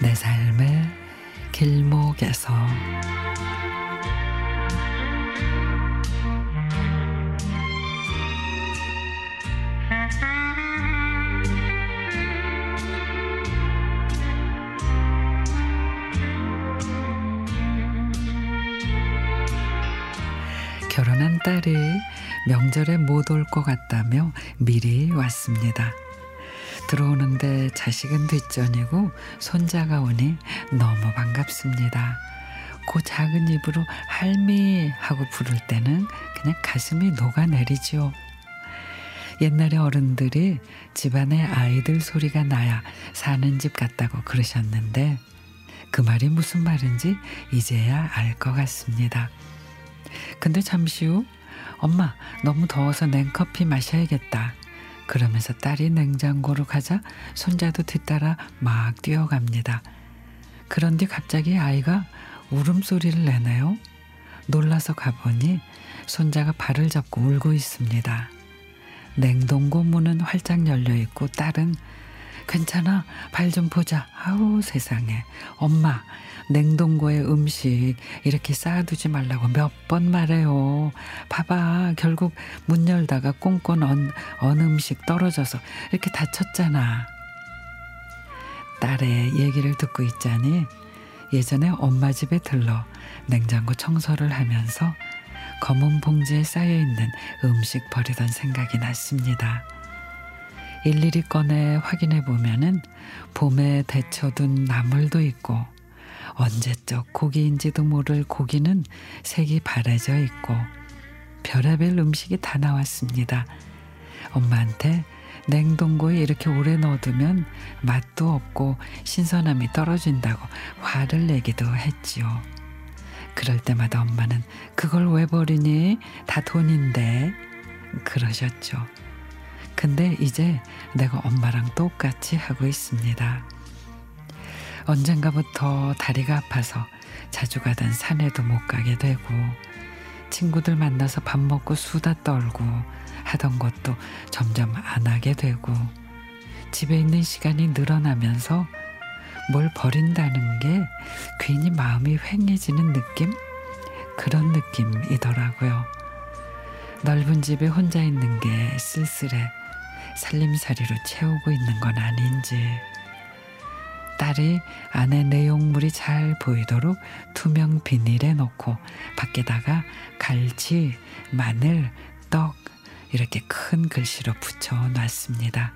내 삶의 길목에서 결혼한 딸이 명절에 못 올 것 같다며 미리 왔습니다. 들어오는데 자식은 뒷전이고 손자가 오니 너무 반갑습니다. 그 작은 입으로 할미 하고 부를 때는 그냥 가슴이 녹아내리죠. 옛날에 어른들이 집안에 아이들 소리가 나야 사는 집 같다고 그러셨는데 그 말이 무슨 말인지 이제야 알 것 같습니다. 근데 잠시 후 엄마 너무 더워서 냉커피 마셔야겠다. 그러면서 딸이 냉장고로 가자 손자도 뒤따라 막 뛰어갑니다. 그런데 갑자기 아이가 울음소리를 내네요. 놀라서 가보니 손자가 발을 잡고 울고 있습니다. 냉동고 문은 활짝 열려 있고 딸은 괜찮아? 발 좀 보자. 아우 세상에. 엄마 냉동고에 음식 이렇게 쌓아두지 말라고 몇 번 말해요. 봐봐 결국 문 열다가 꽁꽁 언, 언 음식 떨어져서 이렇게 다쳤잖아. 딸의 얘기를 듣고 있자니 예전에 엄마 집에 들러 냉장고 청소를 하면서 검은 봉지에 쌓여 있는 음식 버리던 생각이 났습니다. 일일이 꺼내 확인해 보면은 봄에 데쳐둔 나물도 있고 언제적 고기인지도 모를 고기는 색이 바래져 있고 별의별 음식이 다 나왔습니다. 엄마한테 냉동고에 이렇게 오래 넣어두면 맛도 없고 신선함이 떨어진다고 화를 내기도 했지요. 그럴 때마다 엄마는 그걸 왜 버리니? 다 돈인데. 그러셨죠. 근데 이제 내가 엄마랑 똑같이 하고 있습니다. 언젠가부터 다리가 아파서 자주 가던 산에도 못 가게 되고 친구들 만나서 밥 먹고 수다 떨고 하던 것도 점점 안 하게 되고 집에 있는 시간이 늘어나면서 뭘 버린다는 게 괜히 마음이 휑해지는 느낌? 그런 느낌이더라고요. 넓은 집에 혼자 있는 게 쓸쓸해 살림살이로 채우고 있는 건 아닌지. 딸이 안에 내용물이 잘 보이도록 투명 비닐에 넣고 밖에다가 갈치, 마늘, 떡 이렇게 큰 글씨로 붙여 놨습니다.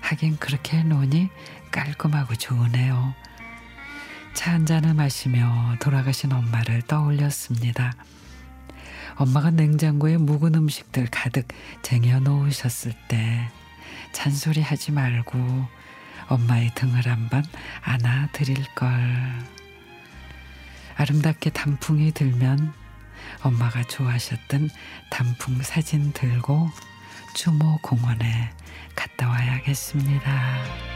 하긴 그렇게 해놓으니 깔끔하고 좋으네요. 차 한 잔을 마시며 돌아가신 엄마를 떠올렸습니다. 엄마가 냉장고에 묵은 음식들 가득 쟁여 놓으셨을 때 잔소리 하지 말고 엄마의 등을 한번 안아 드릴 걸. 아름답게 단풍이 들면 엄마가 좋아하셨던 단풍 사진 들고 추모 공원에 갔다 와야겠습니다.